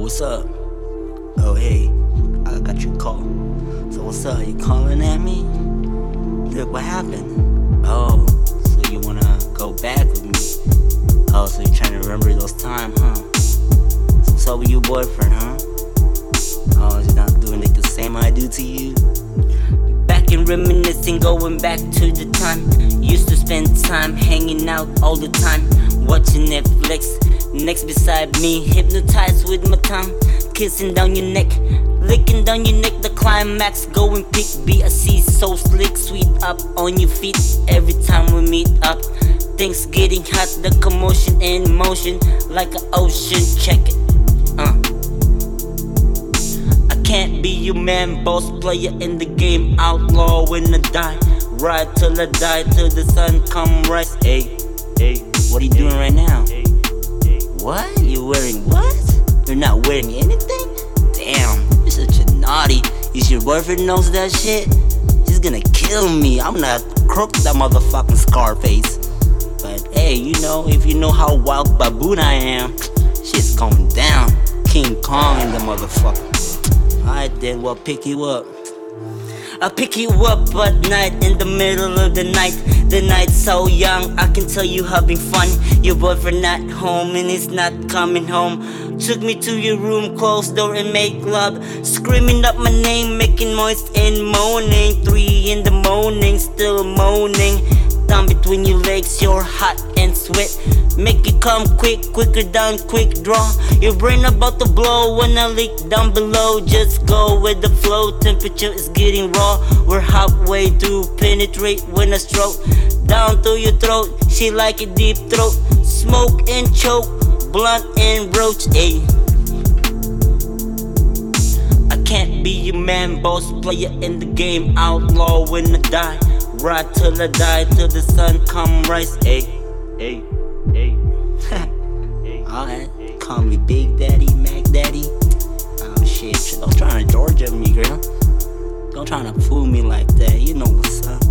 What's up? Oh, hey, I got your call. So what's up? You calling at me? Look, what happened? Oh, so you wanna go back with me? Oh, so you're trying to remember those times, huh? So what's up with your boyfriend, huh? Oh, is he not doing it the same I do to you? Back and reminiscing, going back to the time. Used to spend time hanging out all the time, watching Netflix. Next beside me, hypnotized with my tongue, kissing down your neck, licking down your neck. The climax, going pick B. I see so slick, sweet up on your feet every time we meet up. Things getting hot, the commotion in motion like an ocean. Check it, uh. I can't be your man, boss player in the game, outlaw when I die. Ride till I die, till the sun come rise. Hey, hey, What are you doing right now? Wearing anything? Damn, you're such a naughty. Is your boyfriend knows that shit? He's gonna kill me. I'm gonna croak that motherfucking Scarface. But hey, you know, if you know how wild baboon I am, shit's going down. King Kong in the motherfucker. Alright then, we'll pick you up. I pick you up at night in the middle of the night. The night's so young, I can tell you having fun. Your boyfriend not home and he's not coming home. Took me to your room, closed door and make love. Screaming up my name, making noise and moaning. Three in the morning, still moaning. Down between your legs, you're hot and sweat. Make it come quick, quicker down, quick draw. Your brain about to blow when I leak down below. Just go with the flow, temperature is getting raw. We're halfway to penetrate when I stroke down through your throat. She like a deep throat, smoke and choke, blunt and broach. Ayy. I can't be your man, boss player in the game, outlaw when I die. Ride till I die, till the sun come rise. Ayy, ayy, ayy. Alright, call me Big Daddy, Mac Daddy. Oh shit, don't try to Georgia me, girl. Don't try to fool me like that. You know what's up.